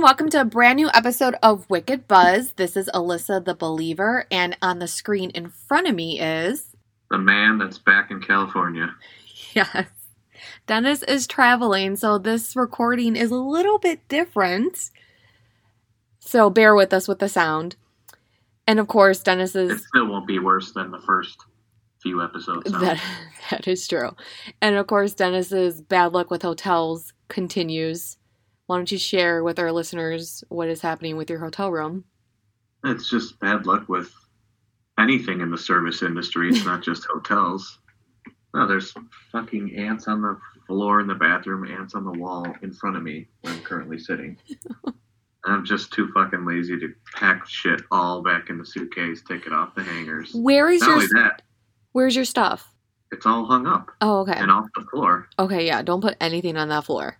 Everyone, welcome to a brand new episode of Wicked Buzz. This is Alyssa the Believer, and on the screen in front of me is. The man that's back in California. Yes. Dennis is traveling, so this recording is a little bit different. So bear with us with the sound. And of course, Dennis is. It still won't be worse than the first few episodes. That, that is true. And of course, Dennis's bad luck with hotels continues. Why don't you share with our listeners what is happening with your hotel room? It's just bad luck with anything in the service industry. It's not just hotels. No, there's fucking ants on the floor in the bathroom, ants on the wall in front of me where I'm currently sitting. I'm just too fucking lazy to pack shit all back in the suitcase, take it off the hangers. Where is Not your only that, Where's your stuff? it's all hung up Oh, okay. and off the floor. Okay, yeah. Don't put anything on that floor.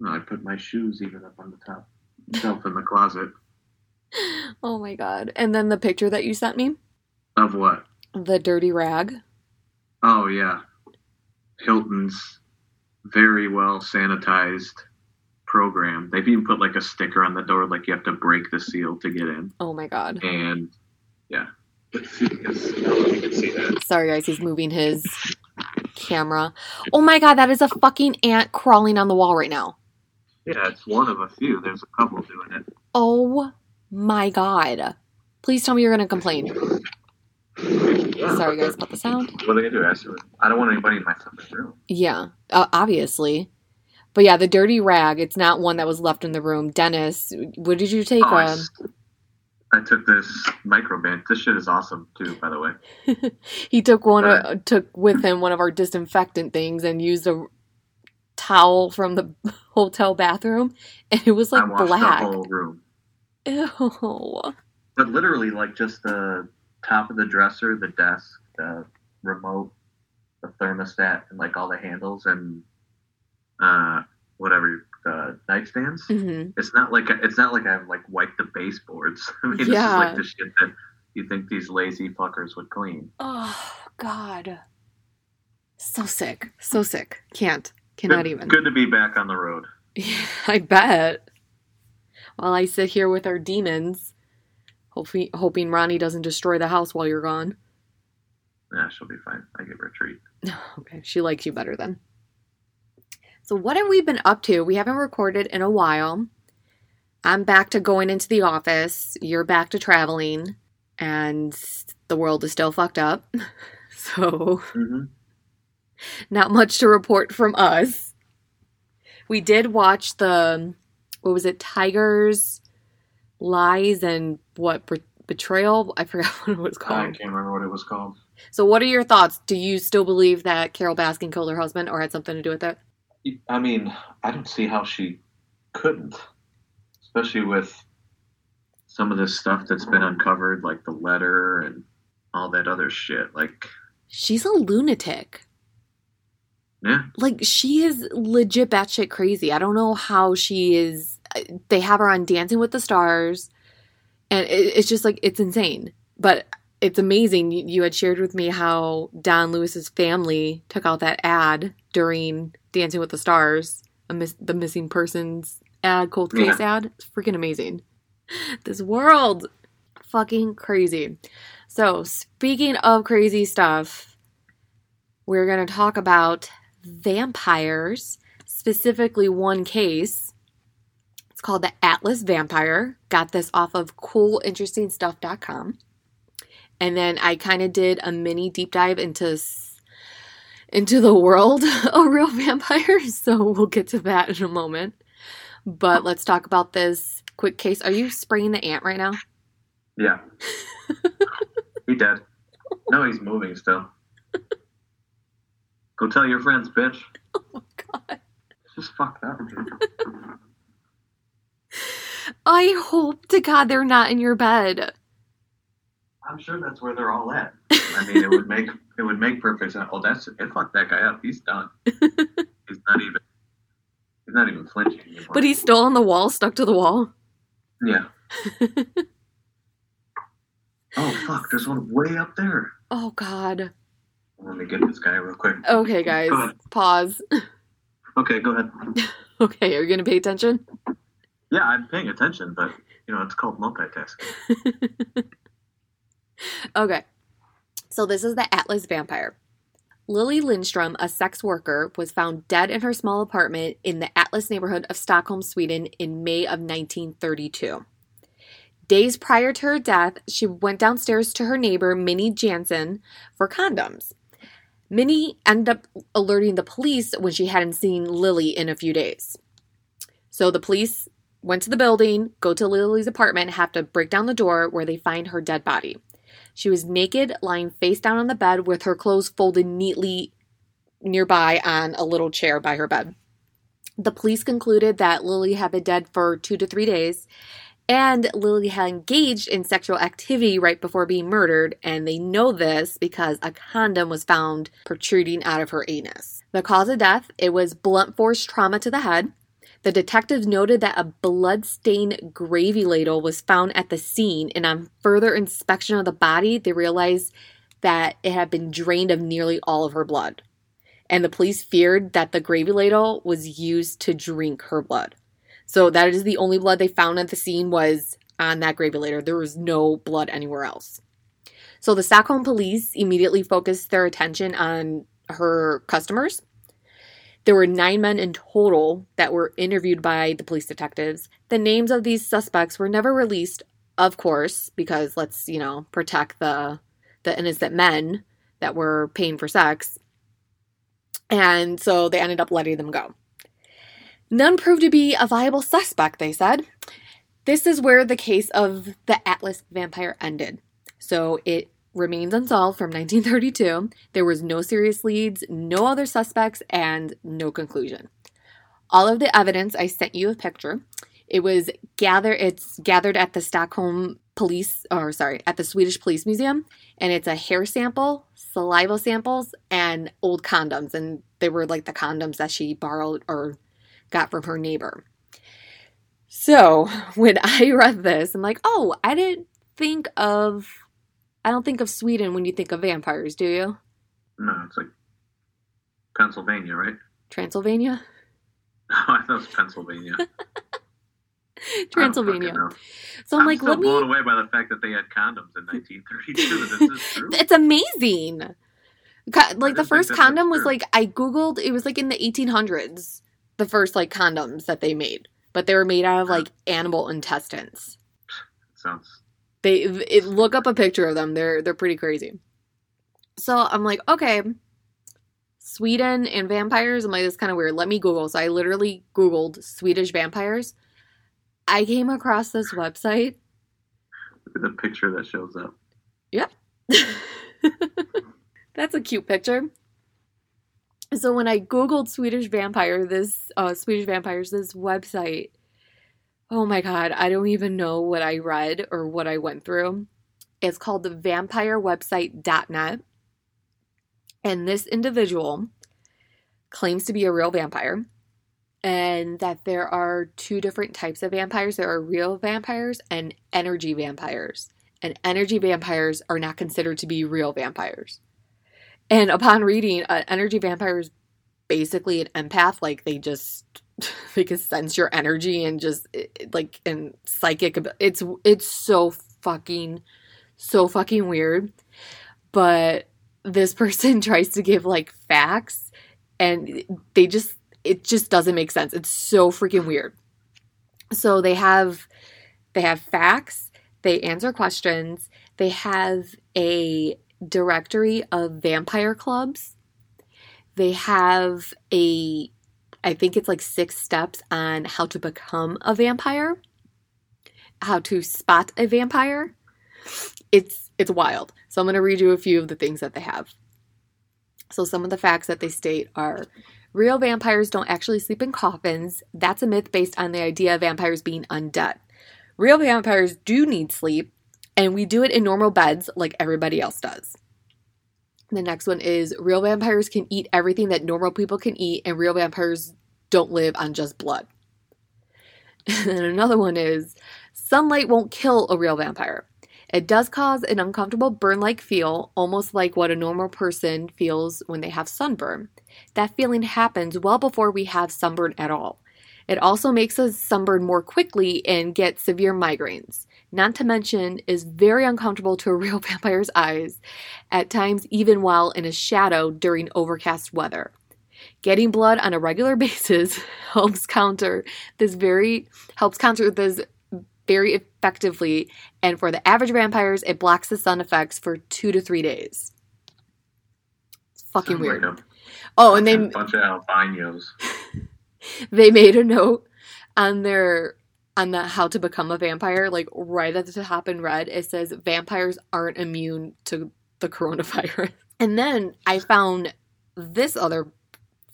No, I put my shoes even up on the top shelf in the closet. Oh my god. And then the picture that you sent me, Of what? the dirty rag. Oh yeah, Hilton's very well sanitized program. They've even put like a sticker on the door, like you have to break the seal to get in. Oh my god. And yeah, let's see, let's see if you can see that. Sorry guys, he's moving his camera. Oh my god, that is a fucking ant crawling on the wall right now. Yeah, it's one of a few. There's a couple doing it. Oh my god. Please tell me you're gonna complain. Yeah. Sorry guys about the sound. What are they gonna do? I don't want anybody in my fucking room. Yeah, uh, obviously. But yeah, the dirty rag, it's not one that was left in the room. Dennis, what did you take? Oh, I, um, s- I took this Microban. This shit is awesome too, by the way. he took one uh, took with him one of our disinfectant things and used a towel from the hotel bathroom and it was like I washed black the whole room. ew But literally, like just the top of the dresser, the desk, the remote, the thermostat, and like all the handles and uh, whatever the nightstands. hmm It's not like it's not like I've like wiped the baseboards. I mean, this is Yeah. like the shit that you think these lazy fuckers would clean. oh god so sick so sick can't cannot good, even Good to be back on the road. i bet while i sit here with our demons hoping hoping ronnie doesn't destroy the house while you're gone Yeah, she'll be fine. I give her a treat. Okay, she likes you better then. So, what have we been up to? We haven't recorded in a while. I'm back to going into the office. You're back to traveling, and the world is still fucked up. So, Mm-hmm. not much to report from us. We did watch the, what was it, Tigers, Lies, and what, Betrayal? I forgot what it was called. I can't remember what it was called. So, what are your thoughts? Do you still believe that Carole Baskin killed her husband or had something to do with it? I mean, I don't see how she couldn't, especially with some of this stuff that's been uncovered, like the letter and all that other shit. Like, She's a lunatic. Yeah, Like she is legit batshit crazy. I don't know how she is. Uh, they have her on Dancing with the Stars, and it, it's just like it's insane. But it's amazing. You, you had shared with me how Don Lewis's family took out that ad during Dancing with the Stars, a miss, the missing persons ad, cold case ad. It's freaking amazing. This world, fucking crazy. So speaking of crazy stuff, we're going to talk about vampires, specifically one case. It's called the Atlas Vampire. Got this off of coolinterestingstuff.com. And then I kind of did a mini deep dive into into the world of real vampires, so we'll get to that in a moment. But let's talk about this quick case. Are you spraying the ant right now? yeah. he dead. No, he's moving still. Go tell your friends, bitch. Oh my god. Just fucked up. I hope to god they're not in your bed. I'm sure that's where they're all at. I mean, it would make it would make perfect sense. Oh, that's it. Fuck that guy up. He's done. he's not even. He's not even flinching anymore. But he's still on the wall, stuck to the wall. Yeah. oh fuck! There's one way up there. Oh god. Let me get this guy real quick. Okay, guys, pause. Okay, go ahead. Okay, are you gonna pay attention? Yeah, I'm paying attention, but you know, it's called multitasking. okay. So this is the Atlas vampire. Lily Lindstrom, a sex worker, was found dead in her small apartment in the Atlas neighborhood of Stockholm, Sweden in May of 1932. Days prior to her death, she went downstairs to her neighbor, Minnie Jansen, for condoms. Minnie ended up alerting the police when she hadn't seen Lily in a few days. So the police went to the building, go to Lily's apartment, have to break down the door where they find her dead body. She was naked, lying face down on the bed with her clothes folded neatly nearby on a little chair by her bed. The police concluded that Lily had been dead for two to three days, and Lily had engaged in sexual activity right before being murdered, and they know this because a condom was found protruding out of her anus. The cause of death, it was blunt force trauma to the head. The detectives noted that a blood-stained gravy ladle was found at the scene, and on further inspection of the body, they realized that it had been drained of nearly all of her blood. And the police feared that the gravy ladle was used to drink her blood. So that is the only blood they found at the scene was on that gravy ladle. There was no blood anywhere else. So the Stockholm police immediately focused their attention on her customers. There were nine men in total that were interviewed by the police detectives. The names of these suspects were never released, of course, because let's, you know, protect the the innocent men that were paying for sex. And so they ended up letting them go. None proved to be a viable suspect, they said. This is where the case of the Atlas vampire ended. So it remains unsolved from 1932. There was no serious leads, no other suspects, and no conclusion. All of the evidence I sent you a picture. It was gathered it's gathered at the Stockholm police or sorry, at the Swedish Police Museum and it's a hair sample, saliva samples and old condoms and they were like the condoms that she borrowed or got from her neighbor. So when I read this, I'm like, oh, I didn't think of, I don't think of Sweden when you think of vampires, do you? No, it's like Pennsylvania, right? Transylvania? Oh, I thought it was Pennsylvania. Transylvania. So I'm, I'm, like, still let me. blown away by the fact that they had condoms in 1932. this is true. It's amazing. Like the first condom was true. like I googled. It was like in the 1800s. The first like condoms that they made, but they were made out of like animal intestines. Sounds They it, look up a picture of them. They're they're pretty crazy. So I'm like, okay, Sweden and vampires. I'm like, this kind of weird. Let me Google. So I literally Googled Swedish vampires. I came across this website. look at the picture that shows up. Yep. That's a cute picture. So when I googled Swedish vampire, this uh, Swedish vampires, this website, oh my god, I don't even know what I read or what I went through. It's called the vampirewebsite.net. And this individual claims to be a real vampire and that there are two different types of vampires. There are real vampires and energy vampires. And energy vampires are not considered to be real vampires. And upon reading, an energy vampire is basically an empath. Like they just they can sense your energy and just like and psychic. It's it's so fucking so fucking weird. But this person tries to give like facts, and they just it just doesn't make sense. It's so freaking weird. So they have they have facts. They answer questions. They have a directory of vampire clubs. They have a, I think it's like six steps on how to become a vampire, how to spot a vampire. It's it's wild. So I'm going to read you a few of the things that they have. So some of the facts that they state are real vampires don't actually sleep in coffins. That's a myth based on the idea of vampires being undead. Real vampires do need sleep, and we do it in normal beds like everybody else does. The next one is real vampires can eat everything that normal people can eat, and real vampires don't live on just blood. And then another one is sunlight won't kill a real vampire. It does cause an uncomfortable burn like feel, almost like what a normal person feels when they have sunburn. That feeling happens well before we have sunburn at all. It also makes us sunburn more quickly and get severe migraines. Not to mention, is very uncomfortable to a real vampire's eyes, at times even while in a shadow during overcast weather. Getting blood on a regular basis helps counter this very helps counter this very effectively, and for the average vampires, it blocks the sun effects for two to three days. It's fucking Sounds weird. Like oh, and they bunch of albinos. they made a note on their on the how to become a vampire, like right at the top in red, it says vampires aren't immune to the coronavirus. And then I found this other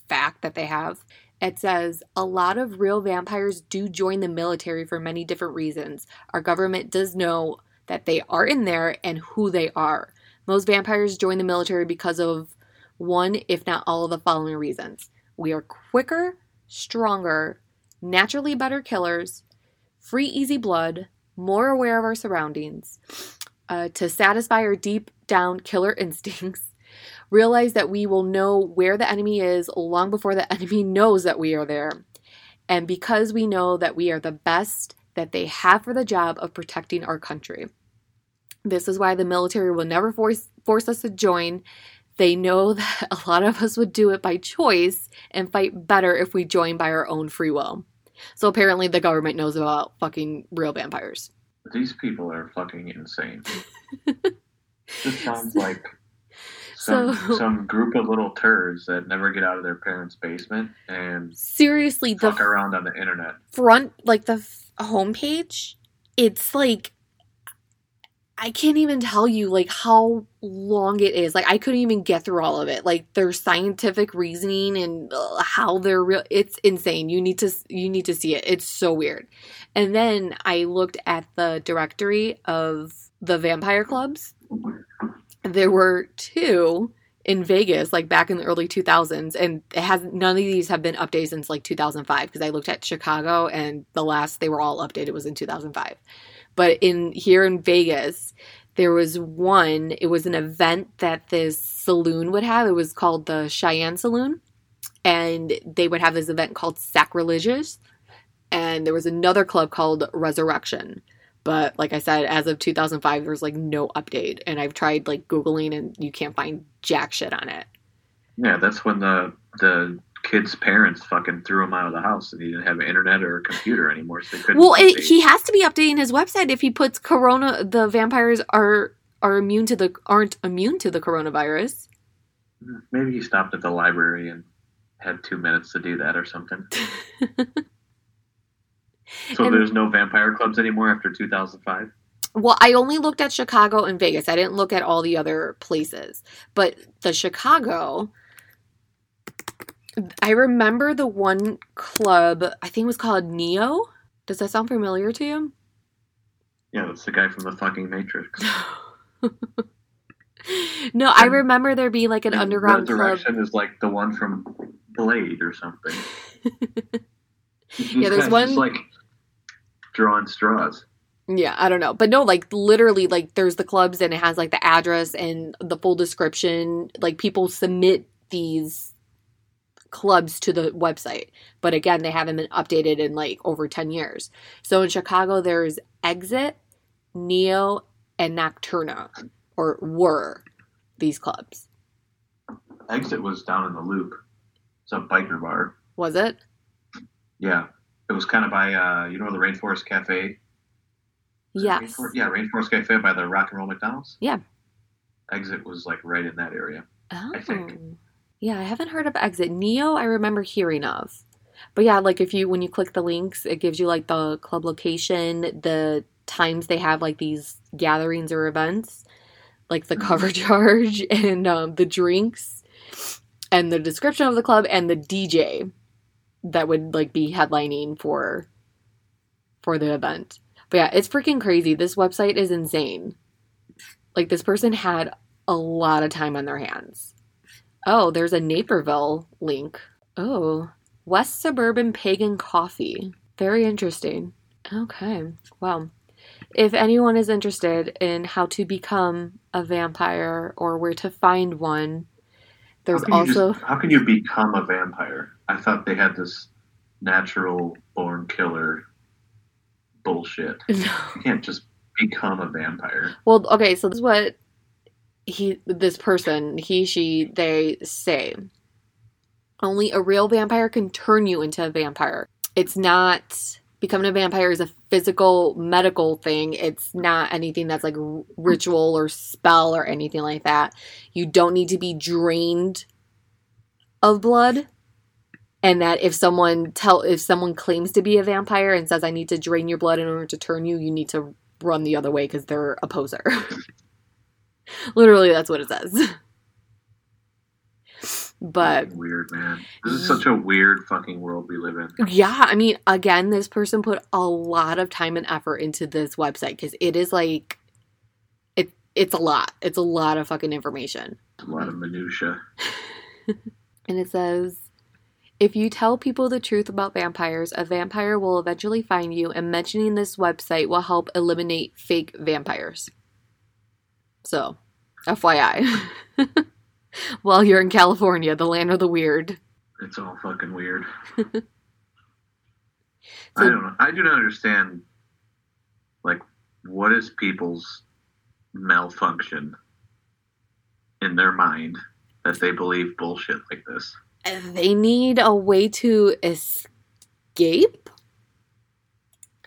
fact that they have. It says a lot of real vampires do join the military for many different reasons. Our government does know that they are in there and who they are. Most vampires join the military because of one, if not all, of the following reasons. We are quicker, stronger, naturally better killers, free, easy blood, more aware of our surroundings, uh, to satisfy our deep down killer instincts, realize that we will know where the enemy is long before the enemy knows that we are there. And because we know that we are the best that they have for the job of protecting our country. This is why the military will never force force us to join. They know that a lot of us would do it by choice and fight better if we join by our own free will. So apparently the government knows about fucking real vampires. These people are fucking insane. this sounds like some So- some group of little turds that never get out of their parents' basement and Seriously, the fuck around on the internet. front like the f- homepage it's like i can't even tell you like how long it is. Like i couldn't even get through all of it. Like their scientific reasoning and uh, how they're real it's insane. You need to you need to see it. It's so weird. And then i looked at the directory of the vampire clubs. There were two in Vegas, like back in the early 2000s, and it has none of these have been updated since like 2005 because I looked at Chicago and the last they were all updated was in 2005. But in here in Vegas, there was one. It was an event that this saloon would have. It was called the Cheyenne Saloon, and they would have this event called Sacrilegious. And there was another club called Resurrection. But like I said, as of 2005, there's like no update, and I've tried like googling, and you can't find jack shit on it. Yeah, that's when the the kid's parents fucking threw him out of the house and he didn't have internet or a computer anymore, so they couldn't. Well, it, he has to be updating his website if he puts corona. The vampires are are immune to the aren't immune to the coronavirus. Maybe he stopped at the library and had two minutes to do that or something. So And- there's no vampire clubs anymore after 2005. Well, I only looked at Chicago and Vegas. I didn't look at all the other places. But the Chicago, I remember the one club. I think it was called Neo. Does that sound familiar to you? Yeah, that's the guy from the fucking Matrix. no, I remember there being like an underground club. Resurrection is like the one from Blade or something. Yeah, there's one- like drawing straws. Yeah, I don't know. But no, like literally, like there's the clubs and it has like the address and the full description. Like people submit these clubs to the website. But again, they haven't been updated in like over 10 years. So in Chicago, there's Exit, Neo, and Nocturna, or were these clubs. Exit was down in the loop. It's a biker bar. Was it? Yeah. It was kind of by, uh, you know, the Rainforest Cafe? Yes. Rainfor- yeah, Rainforest Cafe by the Rock and Roll McDonald's? Yeah. Exit was like right in that area. Oh. think. Yeah, I haven't heard of Exit. Neo, I remember hearing of. But yeah, like if you when you click the links, it gives you like the club location, the times they have like these gatherings or events, like the cover charge and um, the drinks, and the description of the club and the DJ that would like be headlining for for the event. But yeah, it's freaking crazy. This website is insane. Like this person had a lot of time on their hands. Oh, there's a Naperville link. Oh, West Suburban Pagan Coffee. Very interesting. Okay. Well, if anyone is interested in how to become a vampire or where to find one, there's How also just- how can you become a vampire? I thought they had this natural born killer bullshit. You can't just become a vampire. Well, okay, so this is what he, this person, he, she, they say. Only a real vampire can turn you into a vampire. It's not becoming a vampire is a physical medical thing. It's not anything that's like ritual or spell or anything like that. You don't need to be drained of blood. And that if someone tell if someone claims to be a vampire and says I need to drain your blood in order to turn you, you need to run the other way because they're a poser. Literally, that's what it says. But weird, man. This is such a weird fucking world we live in. yeah, I mean, again, this person put a lot of time and effort into this website because it is like it it's a lot. It's a lot of fucking information. A lot of minutia. And it says if you tell people the truth about vampires, a vampire will eventually find you, and mentioning this website will help eliminate fake vampires. So, FYI. While you're in California, the land of the weird. It's all fucking weird. So- I don't know. I do not understand. Like, what is people's malfunction in their mind that they believe bullshit like this? they need a way to escape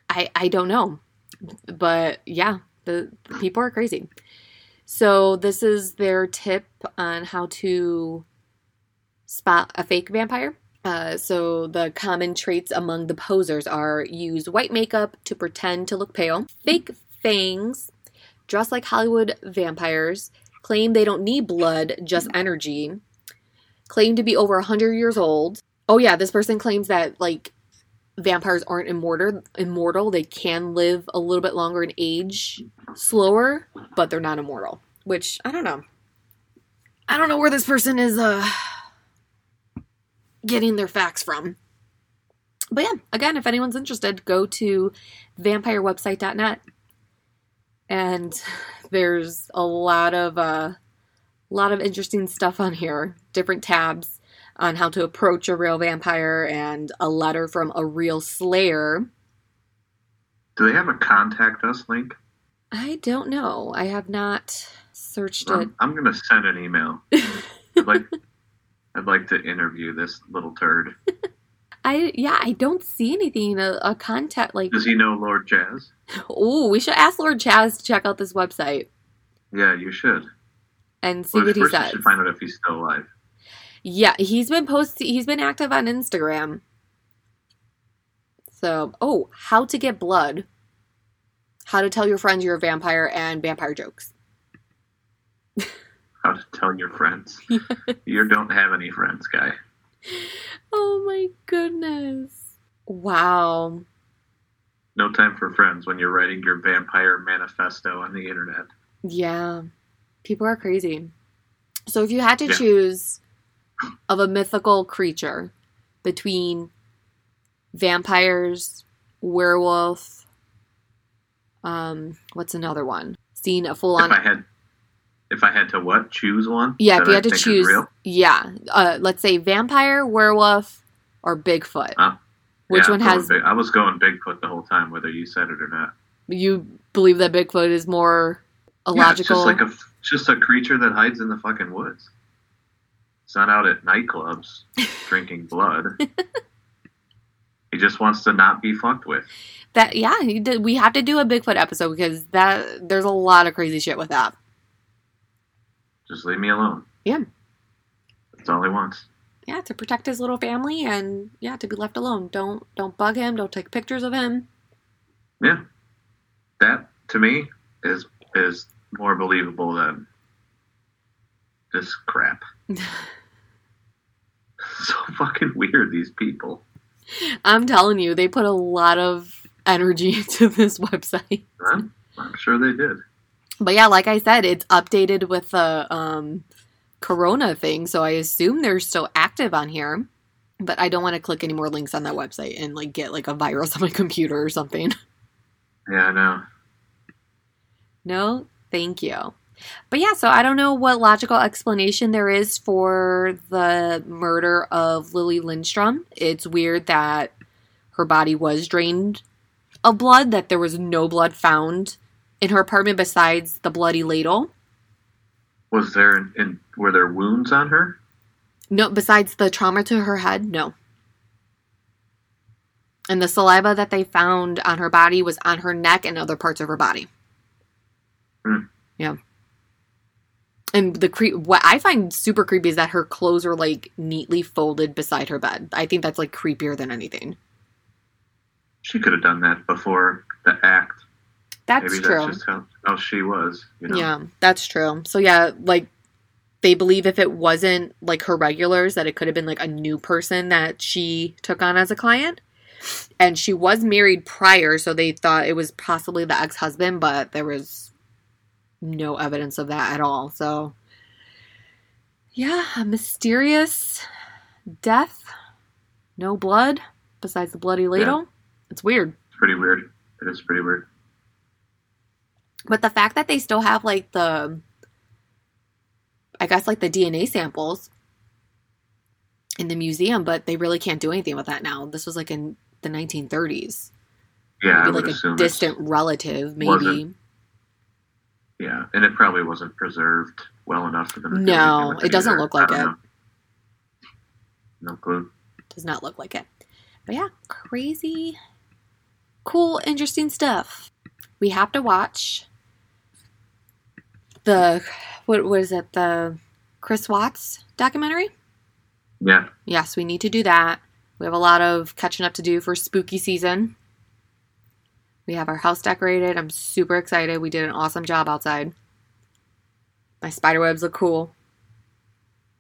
i i don't know but yeah the, the people are crazy so this is their tip on how to spot a fake vampire uh, so the common traits among the posers are use white makeup to pretend to look pale fake fangs dress like hollywood vampires claim they don't need blood just energy claim to be over 100 years old. Oh yeah, this person claims that like vampires aren't immortal immortal. They can live a little bit longer and age slower, but they're not immortal, which I don't know. I don't know where this person is uh getting their facts from. But yeah, again, if anyone's interested, go to vampirewebsite.net. And there's a lot of uh lot of interesting stuff on here. Different tabs on how to approach a real vampire and a letter from a real slayer. Do they have a contact us link? I don't know. I have not searched it. I'm, I'm gonna send an email. I'd like, I'd like to interview this little turd. I yeah, I don't see anything a, a contact like. Does he know Lord Jazz? Oh, we should ask Lord Chaz to check out this website Yeah, you should. and see Well, what he says. should find out if he's still alive. Yeah, he's been posting. He's been active on Instagram. So, oh, how to get blood. How to tell your friends you're a vampire and vampire jokes. How to tell your friends. you don't have any friends, guy. Oh my goodness. Wow. No time for friends when you're writing your vampire manifesto on the internet. Yeah. People are crazy. So if you had to Yeah. choose of a mythical creature between vampires, werewolf, um, what's another one? Seen a full on If I had, if I had to what choose one? Yeah, if you I had to choose, real? yeah, uh, let's say vampire, werewolf, or Bigfoot. Ah, Which Yeah, one has Big- I was going Bigfoot the whole time, whether you said it or not. you believe that Bigfoot is more Yeah, it's just like a just a creature that hides in the fucking woods. Not out at nightclubs drinking blood. he just wants to not be fucked with. that yeah, he did, we have to do a Bigfoot episode because that there's a lot of crazy shit with that. Just leave me alone. Yeah. That's all he wants. Yeah, to protect his little family and yeah, to be left alone. Don't don't bug him. Don't take pictures of him. Yeah. That to me is is more believable than this crap. so fucking weird these people. I'm telling you, they put a lot of energy into this website. I'm, I'm sure they did. But yeah, like I said, it's updated with the um, Corona thing, so I assume they're still active on here. But I don't want to click any more links on that website and like get like a virus on my computer or something. Yeah, I know. No, thank you. But yeah, so I don't know what logical explanation there is for the murder of Lily Lindstrom. It's weird that her body was drained of blood, that there was no blood found in her apartment besides the bloody ladle. Was there were there wounds on her? No, besides the trauma to her head, no. And the saliva that they found on her body was on her neck and other parts of her body. Hmm. Yeah. And the cre- what I find super creepy is that her clothes are like neatly folded beside her bed. I think that's like creepier than anything. She could have done that before the act. That's Maybe true. that's just how, how she was. You know? Yeah, that's true. So yeah, like they believe if it wasn't like her regulars, that it could have been like a new person that she took on as a client. And she was married prior, so they thought it was possibly the ex husband, but there was no evidence of that at all. So yeah, a mysterious death, no blood besides the bloody ladle. It's weird. It's pretty weird. It is pretty weird. But the fact that they still have like the, I guess like the DNA samples in the museum, but they really can't do anything with that now. This was like in the 1930s. Yeah, Maybe like a distant relative, maybe. wasn't. Yeah, and it probably wasn't preserved well enough for them. to do No, anything with it doesn't look like it. know. No clue. Does not look like it. But yeah, crazy, cool, interesting stuff. We have to watch the what was it? The Chris Watts documentary. Yeah, Yes, we need to do that. We have a lot of catching up to do for spooky season. We have our house decorated. I'm super excited. We did an awesome job outside. My spider webs look cool.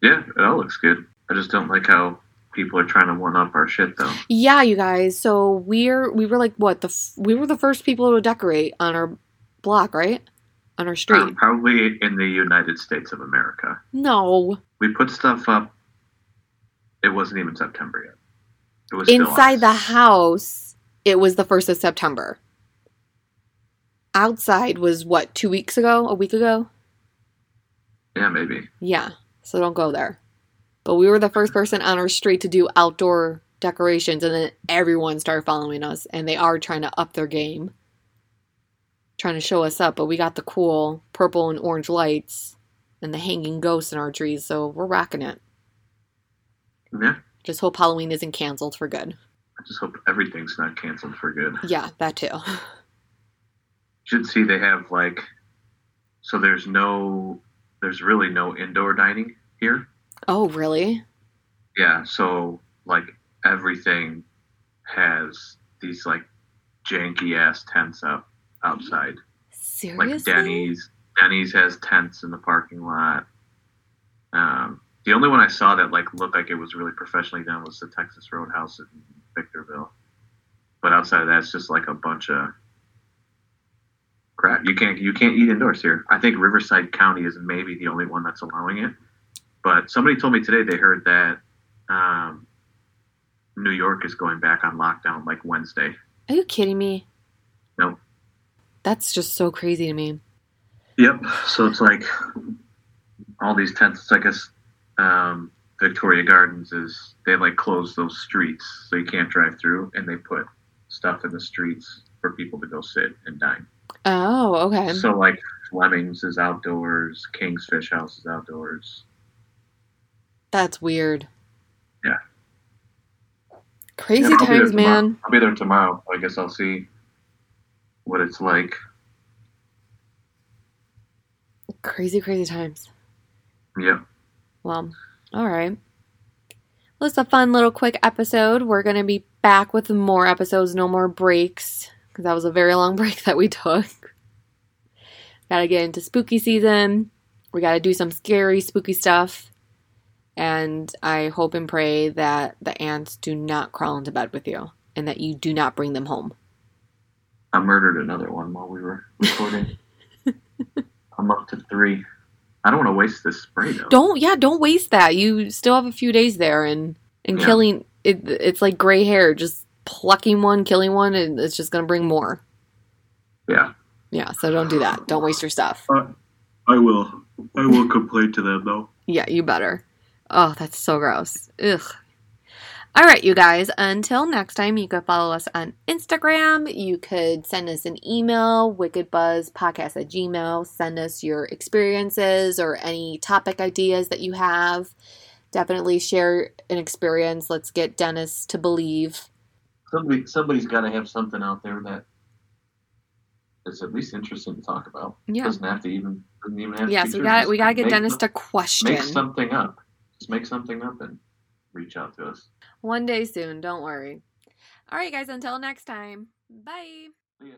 yeah, it all looks good. I just don't like how people are trying to one up our shit though. Yeah, you guys. So we're we were like what the f- we were the first people to decorate on our block, right? On our street. Um, probably in the United States of America. no, We put stuff up. It wasn't even September yet. It was still inside the house, it was the first of September. Outside was what two weeks ago, a week ago. Yeah, maybe. Yeah, so don't go there. But we were the first person on our street to do outdoor decorations, and then everyone started following us, and they are trying to up their game, trying to show us up. But we got the cool purple and orange lights and the hanging ghosts in our trees, so we're rocking it. Yeah. Just hope Halloween isn't canceled for good. I just hope everything's not canceled for good. Yeah, that too. Should see they have like so there's no there's really no indoor dining here. Oh, really? Yeah, so like everything has these like janky ass tents up outside. Seriously? Like Denny's Denny's has tents in the parking lot. Um the only one I saw that like looked like it was really professionally done was the Texas Roadhouse in Victorville. But outside of that, it's just like a bunch of crap. You can't you can't eat indoors here. I think Riverside County is maybe the only one that's allowing it. But somebody told me today they heard that um, New York is going back on lockdown like Wednesday. Are you kidding me? No. That's just so crazy to me. Yep. So it's like all these tents. Like us. Um, Victoria Gardens is they like close those streets so you can't drive through, and they put stuff in the streets for people to go sit and dine. Oh, okay. So like Fleming's is outdoors, King's Fish House is outdoors. That's weird. Yeah. Crazy Yeah, I'll be there times, man. I'll be there tomorrow. I guess I'll see what it's like. Crazy, crazy times. Yeah. Well, all right. Well, it's a fun little quick episode. We're going to be back with more episodes, no more breaks, because that was a very long break that we took. Got to get into spooky season. We got to do some scary, spooky stuff. And I hope and pray that the ants do not crawl into bed with you and that you do not bring them home. I murdered another one while we were recording. I'm up to three. I don't want to waste this spray though. Don't, yeah, don't waste that. You still have a few days there, and and Yeah. killing it. It's like gray hair. Just plucking one, killing one, and it's just gonna bring more. Yeah. Yeah, so don't do that. Don't waste your stuff. I will. I will complain to them though. Yeah, you better. Oh, that's so gross. Ugh. All right, you guys, until next time, you could follow us on Instagram. You could send us an email, wickedbuzzpodcast at gmail. Send us your experiences or any topic ideas that you have. Definitely share an experience. Let's get Dennis to believe. Somebody, somebody's got to have something out there that is at least interesting to talk about. Yeah. Doesn't have to even. Doesn't even have. Yes, be we got we got to get make Dennis to question. Make something up. Just make something up and reach out to us. One day soon, don't worry. All right, guys, until next time. Bye. See ya.